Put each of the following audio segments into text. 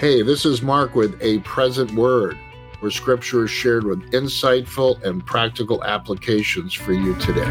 Hey, this is Mark with a present word where scripture is shared with insightful and practical applications for you today.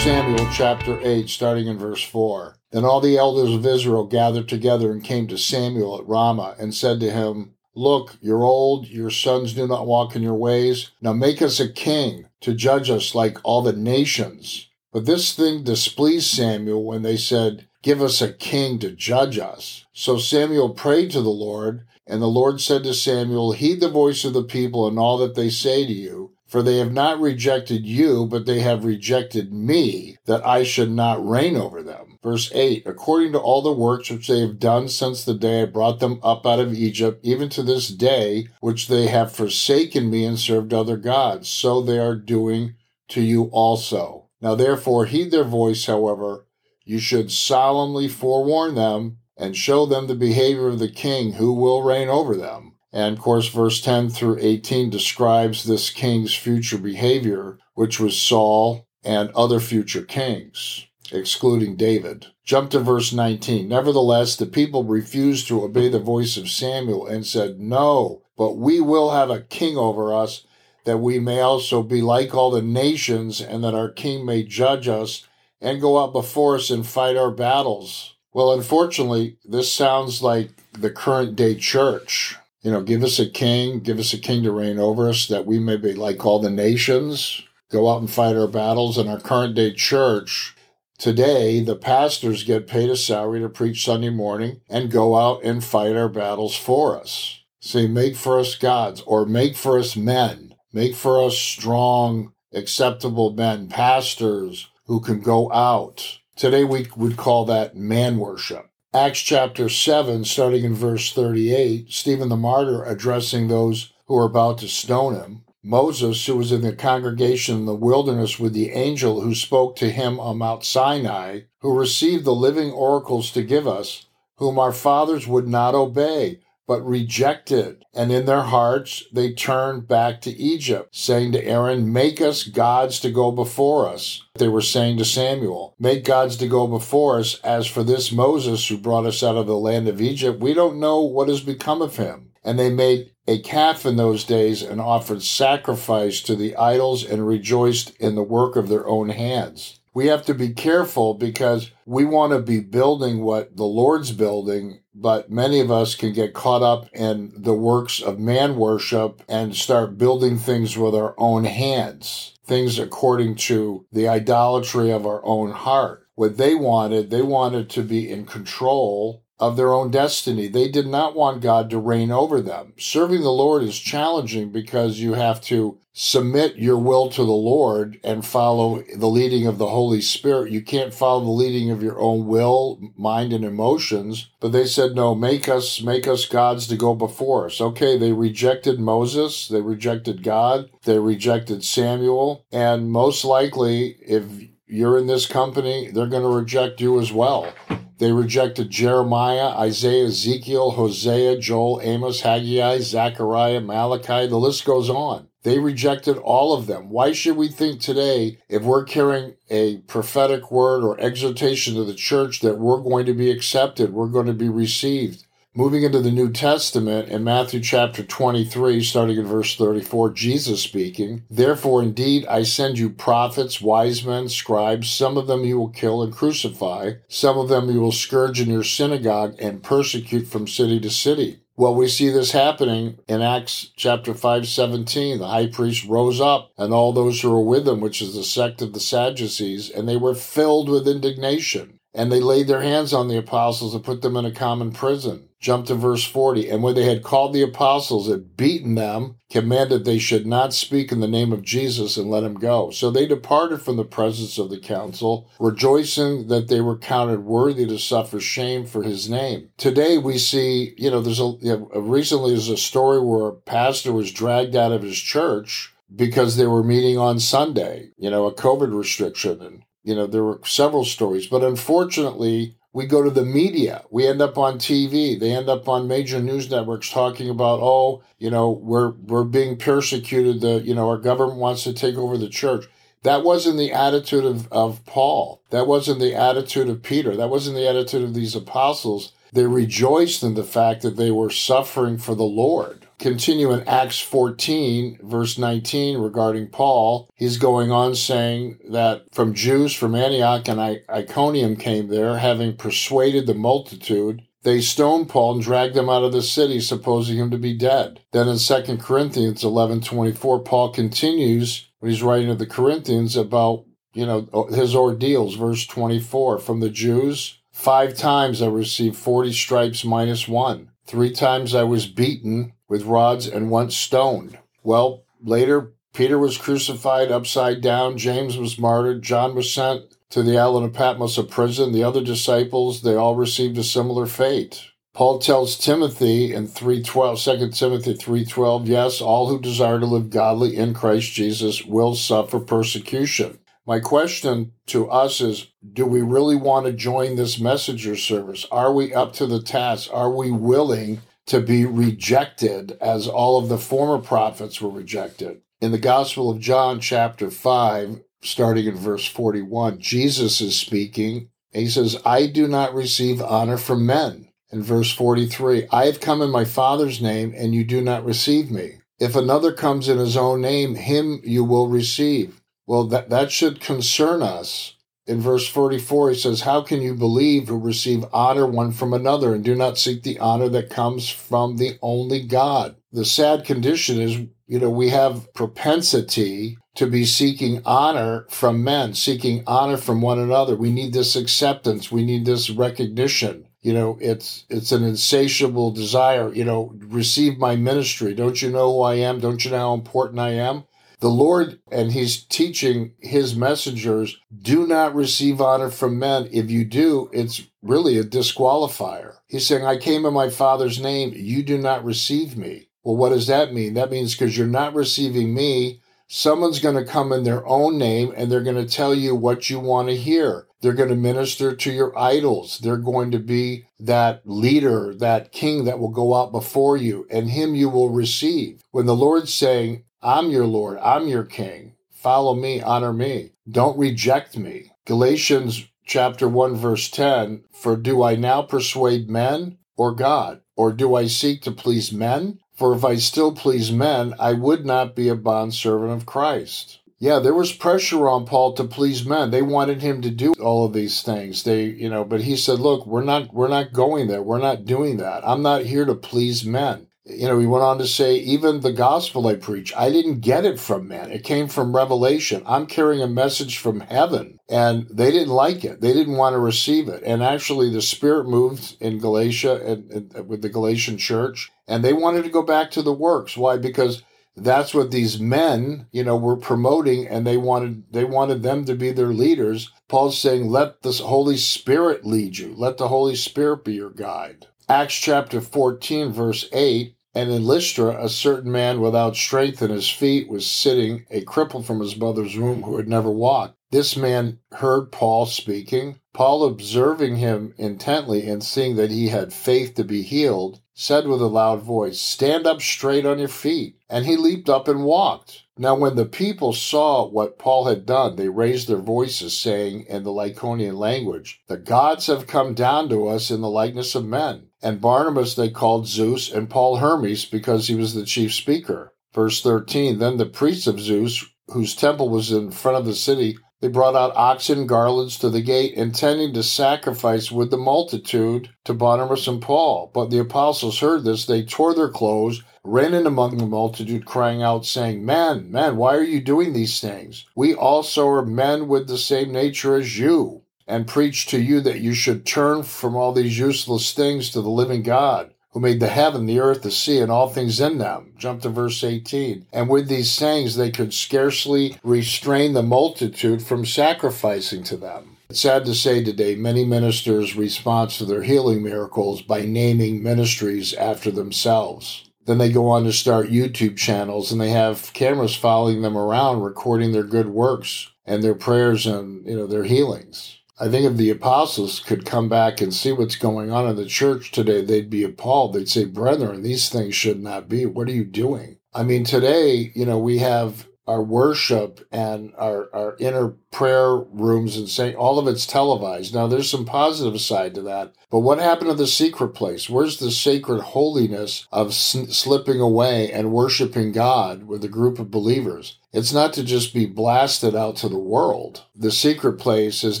Samuel chapter 8, starting in verse 4. Then all the elders of Israel gathered together and came to Samuel at Ramah and said to him, Look, you're old, your sons do not walk in your ways. Now make us a king to judge us like all the nations. But this thing displeased Samuel when they said, Give us a king to judge us. So Samuel prayed to the Lord, and the Lord said to Samuel, Heed the voice of the people and all that they say to you, for they have not rejected you, but they have rejected me, that I should not reign over them. Verse 8 According to all the works which they have done since the day I brought them up out of Egypt, even to this day, which they have forsaken me and served other gods, so they are doing to you also. Now therefore heed their voice, however, you should solemnly forewarn them and show them the behavior of the king who will reign over them. And of course, verse 10 through 18 describes this king's future behavior, which was Saul and other future kings excluding David. Jump to verse 19. Nevertheless, the people refused to obey the voice of Samuel and said, No, but we will have a king over us, that we may also be like all the nations, and that our king may judge us and go out before us and fight our battles. Well, unfortunately, this sounds like the current day church. You know, give us a king, give us a king to reign over us, that we may be like all the nations, go out and fight our battles. And our current day church Today, the pastors get paid a salary to preach Sunday morning and go out and fight our battles for us. Say, make for us gods or make for us men. Make for us strong, acceptable men, pastors who can go out. Today, we would call that man worship. Acts chapter 7, starting in verse 38, Stephen the martyr addressing those who are about to stone him. Moses, who was in the congregation in the wilderness with the angel who spoke to him on Mount Sinai, who received the living oracles to give us, whom our fathers would not obey, but rejected. And in their hearts they turned back to Egypt, saying to Aaron, Make us gods to go before us. They were saying to Samuel, Make gods to go before us. As for this Moses who brought us out of the land of Egypt, we don't know what has become of him. And they made a calf in those days and offered sacrifice to the idols and rejoiced in the work of their own hands. We have to be careful because we want to be building what the Lord's building, but many of us can get caught up in the works of man worship and start building things with our own hands, things according to the idolatry of our own heart. What they wanted, they wanted to be in control of their own destiny. They did not want God to reign over them. Serving the Lord is challenging because you have to submit your will to the Lord and follow the leading of the Holy Spirit. You can't follow the leading of your own will, mind, and emotions. But they said, no, make us, make us gods to go before us. Okay, they rejected Moses. They rejected God. They rejected Samuel. And most likely, if you're in this company, they're going to reject you as well. They rejected Jeremiah, Isaiah, Ezekiel, Hosea, Joel, Amos, Haggai, Zechariah, Malachi. The list goes on. They rejected all of them. Why should we think today, if we're carrying a prophetic word or exhortation to the church, that we're going to be accepted, we're going to be received? Moving into the New Testament in Matthew chapter 23, starting in verse 34, Jesus speaking, Therefore, indeed, I send you prophets, wise men, scribes. Some of them you will kill and crucify. Some of them you will scourge in your synagogue and persecute from city to city. Well, we see this happening in Acts chapter 5, 17. The high priest rose up and all those who were with him, which is the sect of the Sadducees, and they were filled with indignation. And they laid their hands on the apostles and put them in a common prison. Jump to verse 40. And when they had called the apostles and beaten them, commanded they should not speak in the name of Jesus and let him go. So they departed from the presence of the council, rejoicing that they were counted worthy to suffer shame for his name. Today we see, you know, there's a, you know, recently there's a story where a pastor was dragged out of his church because they were meeting on Sunday, you know, a COVID restriction. And, you know, there were several stories, but unfortunately, we go to the media. We end up on TV. They end up on major news networks talking about, oh, you know, we're we're being persecuted. The you know our government wants to take over the church. That wasn't the attitude of, of Paul. That wasn't the attitude of Peter. That wasn't the attitude of these apostles. They rejoiced in the fact that they were suffering for the Lord. Continue in Acts 14, verse 19, regarding Paul. He's going on saying that from Jews from Antioch and Iconium came there, having persuaded the multitude they stoned Paul and dragged him out of the city, supposing him to be dead. Then in 2 Corinthians 11:24, Paul continues when he's writing to the Corinthians about, you know, his ordeals, verse 24, from the Jews, five times I received 40 stripes minus one. Three times I was beaten with rods and once stoned. Well, later Peter was crucified upside down, James was martyred, John was sent to the island of Patmos, a prison. The other disciples, they all received a similar fate. Paul tells Timothy in 312, 2 Timothy 3.12, yes, all who desire to live godly in Christ Jesus will suffer persecution. My question to us is, do we really want to join this messenger service? Are we up to the task? Are we willing to be rejected as all of the former prophets were rejected? In the Gospel of John, chapter 5, starting in verse 41, Jesus is speaking. he says, I do not receive honor from men. In verse 43, I have come in my Father's name, and you do not receive me. If another comes in his own name, him you will receive. Well, that, that should concern us. In verse 44, he says, How can you believe who receive honor one from another and do not seek the honor that comes from the only God? The sad condition is, you know, we have propensity to be seeking honor from men, seeking honor from one another. We need this acceptance. We need this recognition. You know, it's it's an insatiable desire. You know, receive my ministry. Don't you know who I am? Don't you know how important I am? The Lord and He's teaching His messengers do not receive honor from men. If you do, it's really a disqualifier. He's saying, I came in my Father's name. You do not receive me. Well, what does that mean? That means because you're not receiving me, someone's going to come in their own name and they're going to tell you what you want to hear. They're going to minister to your idols. They're going to be that leader, that king that will go out before you, and him you will receive. When the Lord's saying, I'm your Lord, I'm your king, follow me, honor me, don't reject me. Galatians chapter 1, verse 10 For do I now persuade men or God? Or do I seek to please men? For if I still please men, I would not be a bondservant of Christ. Yeah, there was pressure on Paul to please men. They wanted him to do all of these things. They, you know, but he said, "Look, we're not we're not going there. We're not doing that. I'm not here to please men." You know, he went on to say, even the gospel I preach, I didn't get it from men. It came from revelation. I'm carrying a message from heaven. And they didn't like it. They didn't want to receive it. And actually, the Spirit moved in Galatia and, and uh, with the Galatian church, and they wanted to go back to the works. Why? Because that's what these men, you know, were promoting, and they wanted they wanted them to be their leaders. Paul's saying, "Let the Holy Spirit lead you. Let the Holy Spirit be your guide." Acts chapter 14, verse 8 And in Lystra, a certain man without strength in his feet was sitting, a cripple from his mother's womb who had never walked. This man heard Paul speaking. Paul, observing him intently and seeing that he had faith to be healed, said with a loud voice, Stand up straight on your feet. And he leaped up and walked. Now, when the people saw what Paul had done, they raised their voices, saying in the Lycaonian language, The gods have come down to us in the likeness of men. And Barnabas they called Zeus, and Paul Hermes, because he was the chief speaker. Verse 13 Then the priests of Zeus, whose temple was in front of the city, they brought out oxen garlands to the gate, intending to sacrifice with the multitude to Barnabas and Paul. But the apostles heard this. They tore their clothes, ran in among the multitude, crying out, saying, Men, men, why are you doing these things? We also are men with the same nature as you, and preach to you that you should turn from all these useless things to the living God who made the heaven, the earth, the sea, and all things in them. Jump to verse 18. And with these sayings, they could scarcely restrain the multitude from sacrificing to them. It's sad to say today, many ministers respond to their healing miracles by naming ministries after themselves. Then they go on to start YouTube channels and they have cameras following them around recording their good works and their prayers and, you know, their healings. I think if the apostles could come back and see what's going on in the church today, they'd be appalled. They'd say, Brethren, these things should not be. What are you doing? I mean, today, you know, we have our worship and our, our inner prayer rooms and saying all of it's televised. Now, there's some positive side to that, but what happened to the secret place? Where's the sacred holiness of slipping away and worshiping God with a group of believers? It's not to just be blasted out to the world. The secret place has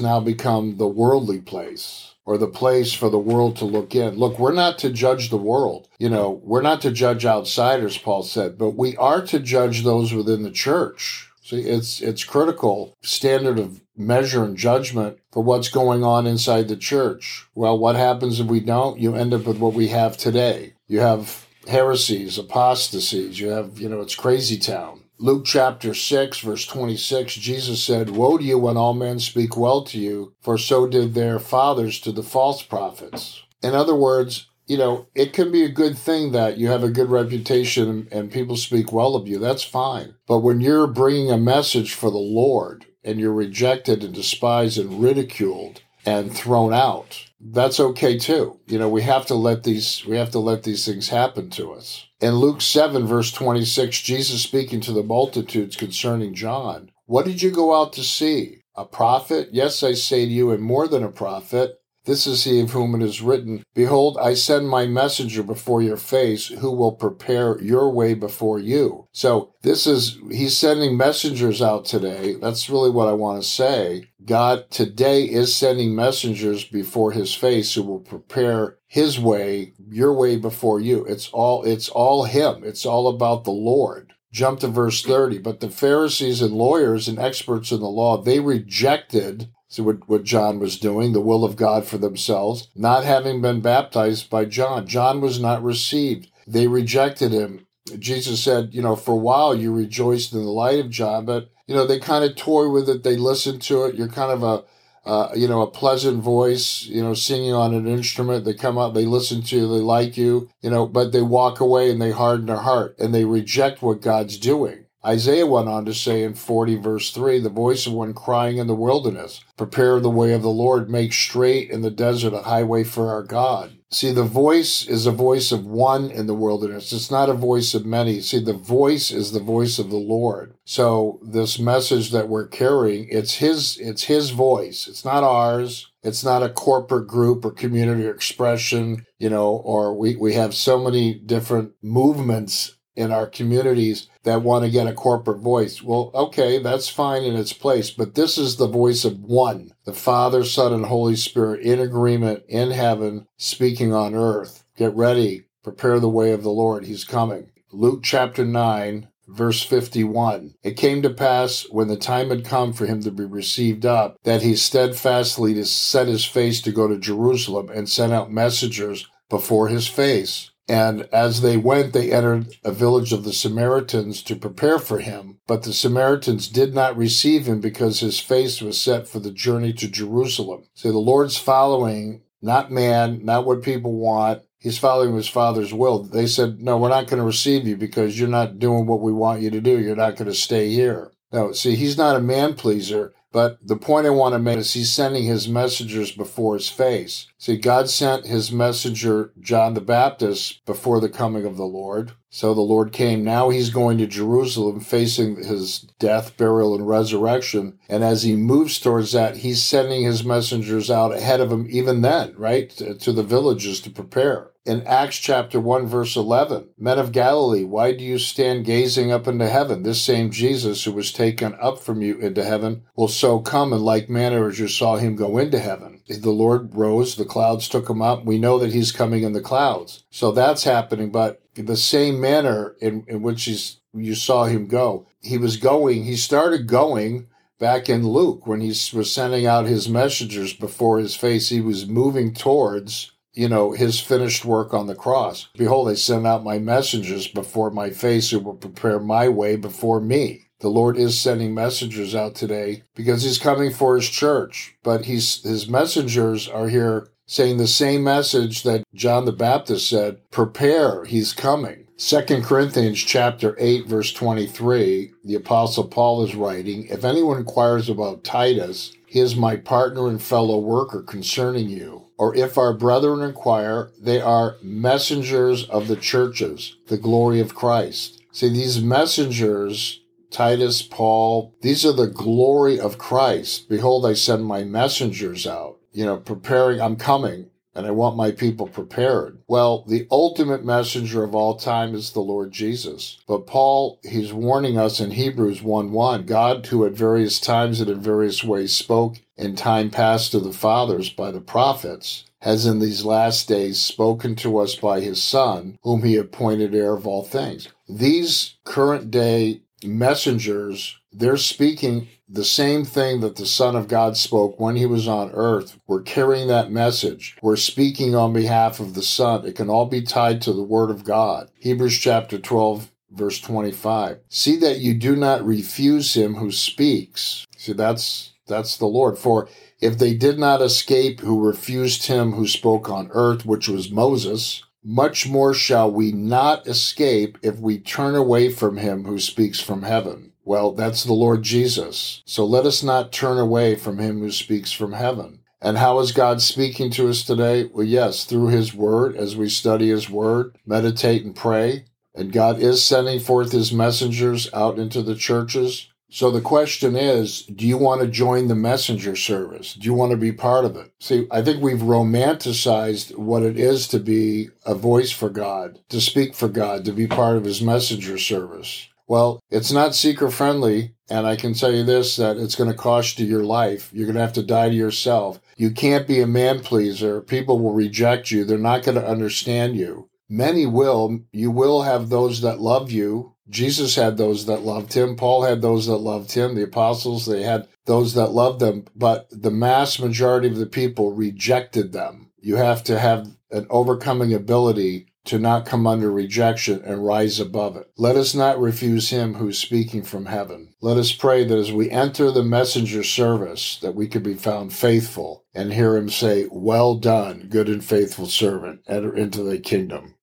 now become the worldly place or the place for the world to look in. Look, we're not to judge the world. You know, we're not to judge outsiders, Paul said, but we are to judge those within the church. See, it's it's critical standard of measure and judgment for what's going on inside the church. Well, what happens if we don't? You end up with what we have today. You have heresies, apostasies. You have, you know, it's crazy town. Luke chapter 6, verse 26, Jesus said, Woe to you when all men speak well to you, for so did their fathers to the false prophets. In other words, you know, it can be a good thing that you have a good reputation and people speak well of you. That's fine. But when you're bringing a message for the Lord and you're rejected and despised and ridiculed and thrown out, that's okay too. You know, we have to let these we have to let these things happen to us. In Luke 7 verse 26, Jesus speaking to the multitudes concerning John, what did you go out to see? A prophet? Yes, I say to you, and more than a prophet. This is he of whom it is written, Behold, I send my messenger before your face, who will prepare your way before you. So this is, he's sending messengers out today. That's really what I want to say. God today is sending messengers before his face who will prepare his way, your way before you. It's all, it's all him. It's all about the Lord. Jump to verse 30. But the Pharisees and lawyers and experts in the law, they rejected so what, what John was doing, the will of God for themselves, not having been baptized by John. John was not received. They rejected him. Jesus said, you know, for a while you rejoiced in the light of John, but you know, they kind of toy with it. They listen to it. You're kind of a, uh, you know, a pleasant voice, you know, singing on an instrument. They come out, they listen to you, they like you, you know, but they walk away and they harden their heart and they reject what God's doing. Isaiah went on to say in 40 verse 3, the voice of one crying in the wilderness, prepare the way of the Lord, make straight in the desert a highway for our God. See, the voice is a voice of one in the wilderness. It's not a voice of many. See, the voice is the voice of the Lord. So this message that we're carrying, it's his, it's his voice. It's not ours. It's not a corporate group or community expression, you know, or we, we have so many different movements in our communities that want to get a corporate voice. Well, okay, that's fine in its place, but this is the voice of one, the Father, Son, and Holy Spirit in agreement in heaven, speaking on earth. Get ready. Prepare the way of the Lord. He's coming. Luke chapter 9, verse 51. It came to pass when the time had come for him to be received up that he steadfastly set his face to go to Jerusalem and sent out messengers before his face and as they went, they entered a village of the Samaritans to prepare for him. But the Samaritans did not receive him because his face was set for the journey to Jerusalem. So the Lord's following not man, not what people want. He's following his father's will. They said, no, we're not going to receive you because you're not doing what we want you to do. You're not going to stay here. No, see, he's not a man pleaser. But the point I want to make is he's sending his messengers before his face. See, God sent his messenger, John the Baptist, before the coming of the Lord. So the Lord came. Now he's going to Jerusalem facing his death, burial, and resurrection. And as he moves towards that, he's sending his messengers out ahead of him, even then, right, to the villages to prepare in Acts chapter 1 verse 11, Men of Galilee, why do you stand gazing up into heaven? This same Jesus who was taken up from you into heaven will so come in like manner as you saw him go into heaven. The Lord rose, the clouds took him up. We know that he's coming in the clouds. So that's happening, but the same manner in, in which he's, you saw him go, he was going, he started going back in Luke when he was sending out his messengers before his face. He was moving towards you know, his finished work on the cross. Behold, I send out my messengers before my face who will prepare my way before me. The Lord is sending messengers out today because he's coming for his church, but he's, his messengers are here saying the same message that John the Baptist said, prepare, he's coming. 2 Corinthians chapter 8 verse 23, the apostle Paul is writing, if anyone inquires about Titus, he is my partner and fellow worker concerning you. Or if our brethren inquire, they are messengers of the churches, the glory of Christ. See, these messengers Titus, Paul, these are the glory of Christ. Behold, I send my messengers out, you know, preparing, I'm coming and I want my people prepared. Well, the ultimate messenger of all time is the Lord Jesus. But Paul, he's warning us in Hebrews 1 1 God, who at various times and in various ways spoke in time past to the fathers by the prophets, has in these last days spoken to us by his Son, whom he appointed heir of all things. These current day messengers, they're speaking the same thing that the Son of God spoke when he was on earth. We're carrying that message. We're speaking on behalf of the Son. It can all be tied to the Word of God. Hebrews chapter 12, verse 25. See that you do not refuse him who speaks. See, that's, that's the Lord. For if they did not escape who refused him who spoke on earth, which was Moses, much more shall we not escape if we turn away from him who speaks from heaven well, that's the Lord Jesus. So let us not turn away from him who speaks from heaven. And how is God speaking to us today? Well, yes, through his word, as we study his word, meditate and pray. And God is sending forth his messengers out into the churches. So the question is, do you want to join the messenger service? Do you want to be part of it? See, I think we've romanticized what it is to be a voice for God, to speak for God, to be part of his messenger service. Well, it's not seeker friendly. And I can tell you this that it's going to cost you your life. You're going to have to die to yourself. You can't be a man pleaser. People will reject you. They're not going to understand you. Many will. You will have those that love you. Jesus had those that loved him. Paul had those that loved him. The apostles, they had those that loved them. But the mass majority of the people rejected them. You have to have an overcoming ability to not come under rejection and rise above it. Let us not refuse him who's speaking from heaven. Let us pray that as we enter the messenger service, that we could be found faithful and hear him say, well done, good and faithful servant, enter into the kingdom.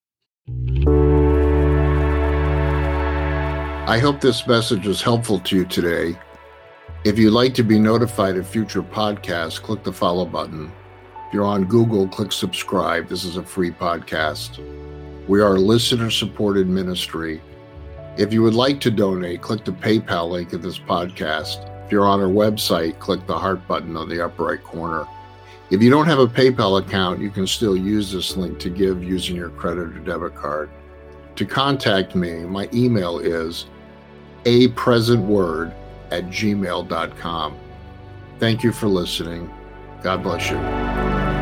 I hope this message was helpful to you today. If you'd like to be notified of future podcasts, click the follow button. If you're on Google, click subscribe. This is a free podcast. We are a listener supported ministry. If you would like to donate, click the PayPal link in this podcast. If you're on our website, click the heart button on the upper right corner. If you don't have a PayPal account, you can still use this link to give using your credit or debit card. To contact me, my email is a presentword at gmail.com. Thank you for listening. God bless you.